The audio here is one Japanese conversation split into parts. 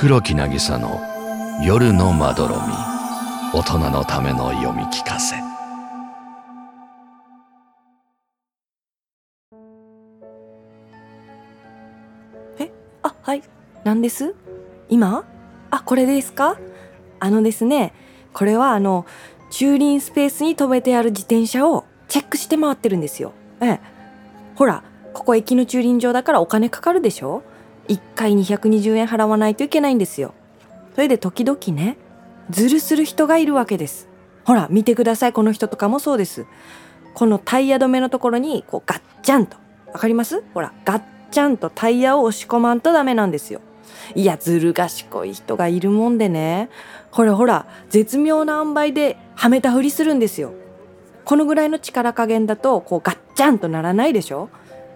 黒木渚の夜のまどろみ。大人のための読み聞かせ。えあはい。何です？今？あこれですか？あのですねこれはあの駐輪スペースに止めてある自転車をチェックして回ってるんですよ。ええ。ほらここ駅の駐輪場だからお金かかるでしょ？1回220円払わないといけないんですよ。それで時々ねズルする人がいるわけです。ほら見てください。この人とかもそうです。このタイヤ止めのところにこうガッチャンと。わかります？ほらガッチャンとタイヤを押し込まんとダメなんですよ。いやずる賢い人がいるもんでね。ほらほら絶妙な塩梅ではめたふりするんですよ。このぐらいの力加減だとこうガッチャンとならないでしょ？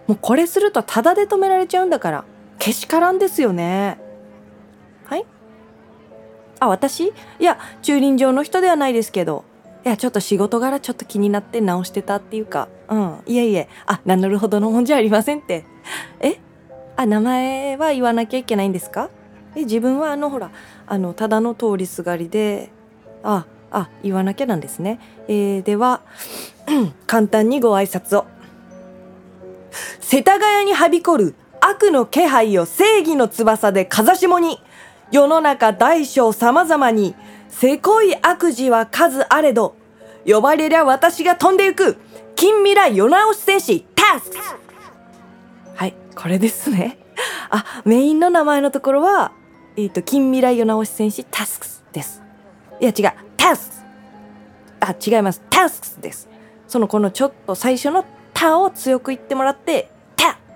もうこれするとタダで止められちゃうんだから。けしからんですよね。はい？あ私？いや駐輪場の人ではないですけど。いやちょっと仕事柄ちょっと気になって直してたっていうか。うん。いえいえ。あ名乗るほどのもんじゃありませんって。え？あ名前は言わなきゃいけないんですか？え自分はあのほらあのただの通りすがりで。ああ言わなきゃなんですね、えー、では簡単にご挨拶を。世田谷にはびこる悪の気配を正義の翼で風下に世の中大小様々にせこい悪事は数あれど呼ばれりゃ私が飛んでいく近未来世直し戦士タスク。はいこれですね。あメインの名前のところはえっ、ー、と近未来世直し戦士タスクスです。いや違うタスク。スあ違います。タスクスです。そのこのちょっと最初の「タ」を強く言ってもらって「」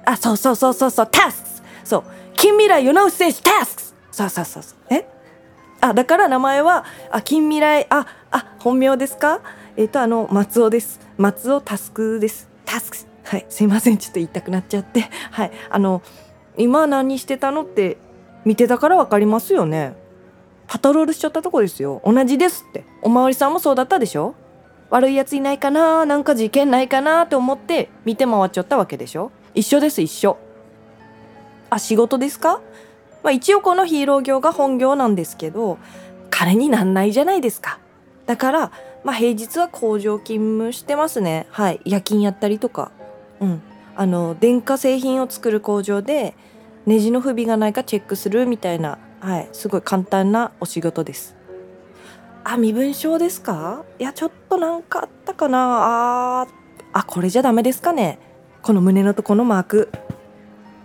あそうそうそうそうそうタスクスそう。近未来世直し戦士タスクスそうそうそうそう。え？あだから名前はあ近未来ああ本名ですか？えっ、ー、とあの松尾です。松尾タスクです。タスクはい。すいません。ちょっと言いたくなっちゃって。はい。あの今何してたのって見てたから分かりますよね。パトロールしちゃったとこですよ。同じですって。おまわりさんもそうだったでしょ？悪いやついないかななんか事件ないかなって思って見て回っちゃったわけでしょ？一緒です一緒。あ仕事ですか？まあ、一応このヒーロー業が本業なんですけど彼になんないじゃないですか。だから、まあ、平日は工場勤務してますね。はい。夜勤やったりとか。うん。あの電化製品を作る工場でネジの不備がないかチェックするみたいな。はい。すごい簡単なお仕事です。あ身分証ですか？いやちょっとなんかあったかな。ああこれじゃダメですかね。この胸のとこのマーク。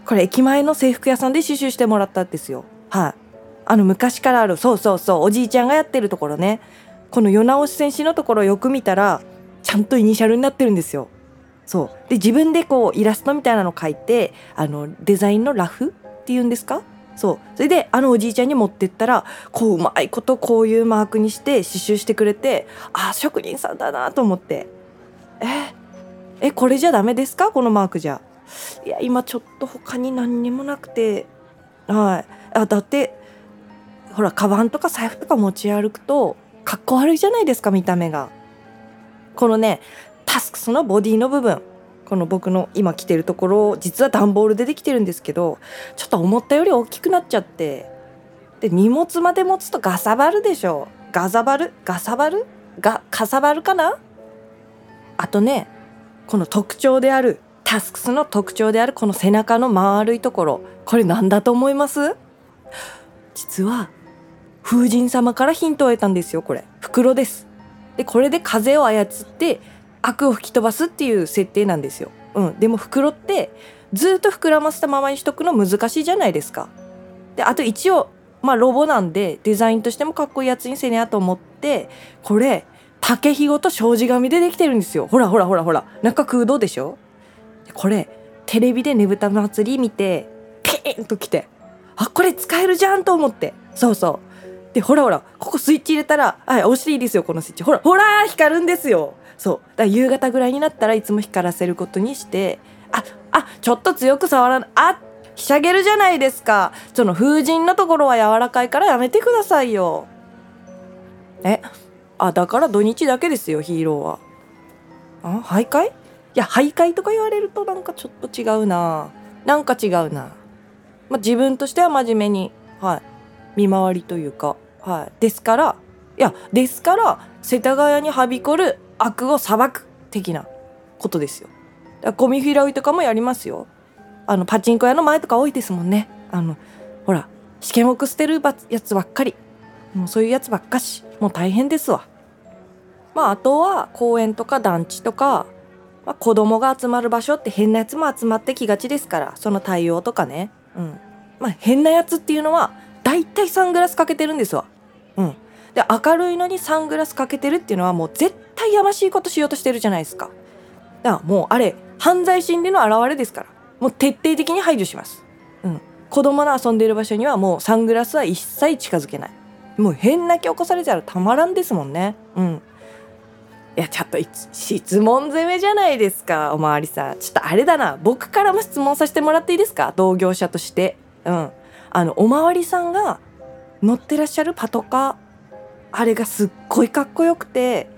これ駅前の制服屋さんで刺繍してもらったんですよ。はい。あの昔からある。そうそうそう。おじいちゃんがやってるところね。この世直し戦士のところよく見たらちゃんとイニシャルになってるんですよ。そう。で自分でこうイラストみたいなの描いてあのデザインのラフ？っていうんですか？そう。それであのおじいちゃんに持ってったらこううまいことこういうマークにして刺繍してくれてああ職人さんだなと思って。ええこれじゃダメですか？このマークじゃ。いや今ちょっと他に何にもなくて。はい。あだってほらカバンとか財布とか持ち歩くとかっこ悪いじゃないですか見た目が。このねタスクスのボディの部分。この僕の今着てるところ実は段ボールでできてるんですけどちょっと思ったより大きくなっちゃって。で荷物まで持つとガサバルでしょ。ガザバル？ガサバル？がかさばるかな？あとねこの特徴であるタスクスの特徴であるこの背中の丸いところこれ何だと思います？実は風神様からヒントを得たんですよこれ。袋です。でこれで風を操って悪を吹き飛ばすっていう設定なんですよ、うん、でも袋ってずっと膨らませたままにしとくの難しいじゃないですか。であと一応まあロボなんでデザインとしてもかっこいいやつにせねやと思ってこれ竹ひごと障子紙でできてるんですよ。ほらほらほらほら。中空洞でしょ？これテレビでねぶた祭り見てピーンときて。あこれ使えるじゃんと思って。そうそう。でほらほら。ここスイッチ入れたらはい押していいですよこのスイッチ。ほらほら光るんですよ。そう。だから夕方ぐらいになったらいつも光らせることにして。ああちょっと強く触らないあひしゃげるじゃないですか。その風神のところは柔らかいからやめてくださいよ。え？あだから土日だけですよヒーローは。あ徘徊？いや徘徊とか言われるとなんかちょっと違うな。なんか違うな、まあ、自分としては真面目にはい。見回りというか、はい、ですからいやですから世田谷にはびこる悪を裁く的なことですよ。ゴミ拾いとかもやりますよ。あのパチンコ屋の前とか多いですもんね。あのほら試験目捨てるやつばっかり。もうそういうやつばっかし。もう大変ですわ。まああとは公園とか団地とか、まあ、子供が集まる場所って変なやつも集まってきがちですからその対応とかね。うん。まあ変なやつっていうのは大体サングラスかけてるんですわ。うん。で明るいのにサングラスかけてるっていうのはもう絶対やましいことしようとしてるじゃないですか。だからもうあれ犯罪心理の表れですから。もう徹底的に排除します。うん。子供の遊んでる場所にはもうサングラスは一切近づけない。もう変な気起こされたらたまらんですもんね。うん。いやちょっと質問攻めじゃないですかおまわりさん。ちょっとあれだな。僕からも質問させてもらっていいですか？同業者として。うん。あのおまわりさんが乗ってらっしゃるパトカー。あれがすっごいかっこよくて。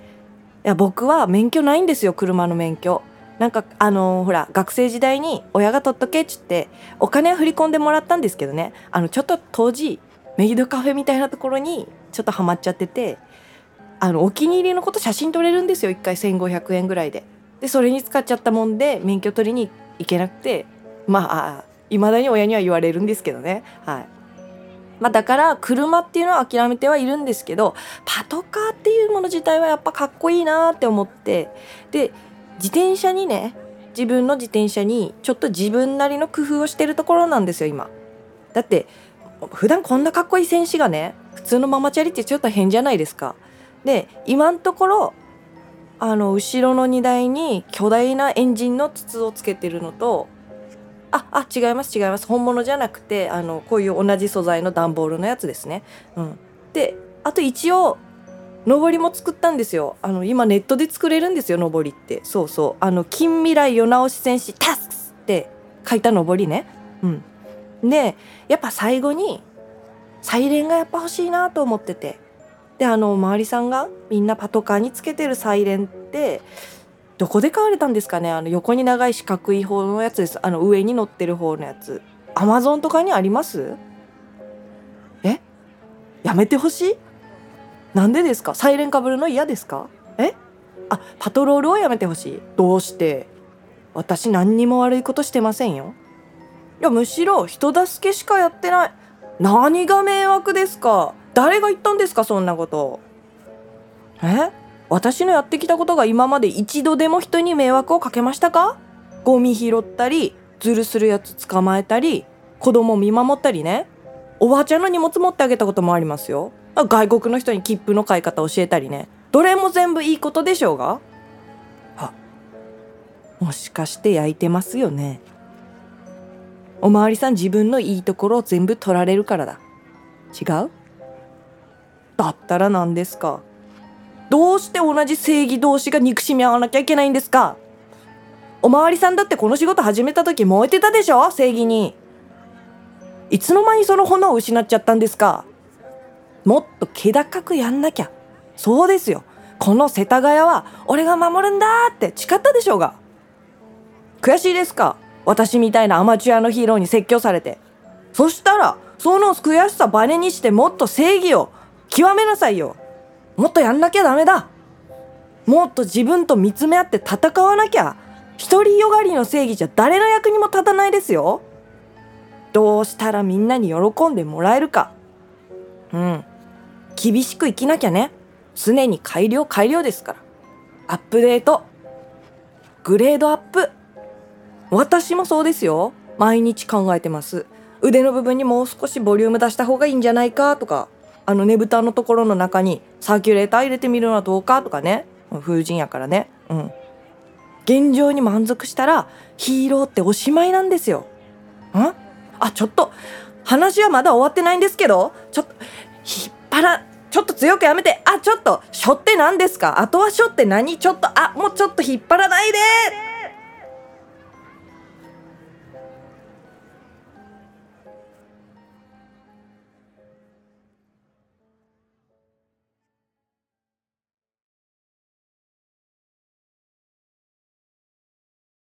いや僕は免許ないんですよ車の免許。なんかあのーほら学生時代に親が取っとけっつってお金は振り込んでもらったんですけどね。あのちょっと当時メイドカフェみたいなところにちょっとハマっちゃっててあのお気に入りのこと写真撮れるんですよ。1回1500円ぐらいで。でそれに使っちゃったもんで免許取りに行けなくてまあいまだに親には言われるんですけどね。はい。まあ、だから車っていうのは諦めてはいるんですけどパトカーっていうもの自体はやっぱかっこいいなって思ってで自転車にね自分の自転車にちょっと自分なりの工夫をしてるところなんですよ今。だって普段こんなかっこいい戦士がね普通のママチャリってちょっと変じゃないですか。で今のところあの後ろの荷台に巨大なエンジンの筒をつけてるのとああ違います違います。本物じゃなくてあのこういう同じ素材の段ボールのやつですね。うん、であと一応上りも作ったんですよ。あの今ネットで作れるんですよ上りって。そうそう。あの近未来世直し戦士タスクスって書いた上りね。うん、でやっぱ最後にサイレンがやっぱ欲しいなと思ってて。であの周りさんがみんなパトカーにつけてるサイレンってどこで買われたんですかね？あの横に長い四角い方のやつです。あの上に乗ってる方のやつ。アマゾンとかにあります？え？やめてほしい？なんでですか？サイレンかぶるの嫌ですか？え？あパトロールをやめてほしい。どうして？私何にも悪いことしてませんよ。いやむしろ人助けしかやってない。何が迷惑ですか？誰が言ったんですかそんなこと。え？私のやってきたことが今まで一度でも人に迷惑をかけましたか？ゴミ拾ったりズルするやつ捕まえたり子供見守ったりね。おばあちゃんの荷物持ってあげたこともありますよ。外国の人に切符の買い方教えたりね。どれも全部いいことでしょうが。あもしかして焼いてますよね。おまわりさん自分のいいところを全部取られるからだ。違う？だったら何ですか？どうして同じ正義同士が憎しみ合わなきゃいけないんですか？おまわりさんだってこの仕事始めた時燃えてたでしょ？正義に。いつの間にその炎を失っちゃったんですか？もっと気高くやんなきゃ。そうですよ。この世田谷は俺が守るんだって誓ったでしょうが。悔しいですか？私みたいなアマチュアのヒーローに説教されて。そしたらその悔しさバネにしてもっと正義を極めなさいよ。もっとやんなきゃダメだ。もっと自分と見つめ合って戦わなきゃ。独りよがりの正義じゃ誰の役にも立たないですよ。どうしたらみんなに喜んでもらえるか。うん。厳しく生きなきゃね。常に改良改良ですから。アップデート。グレードアップ。私もそうですよ。毎日考えてます。腕の部分にもう少しボリューム出した方がいいんじゃないかとか。あのねぶたのところの中にサーキュレーター入れてみるのはどうかとかね。風神やからね。うん。現状に満足したらヒーローっておしまいなんですよ。ん？あちょっと話はまだ終わってないんですけどちょっと引っ張らちょっと強くやめてあちょっとしょって何ですか？後はしょって何？ちょっとあもうちょっと引っ張らないで！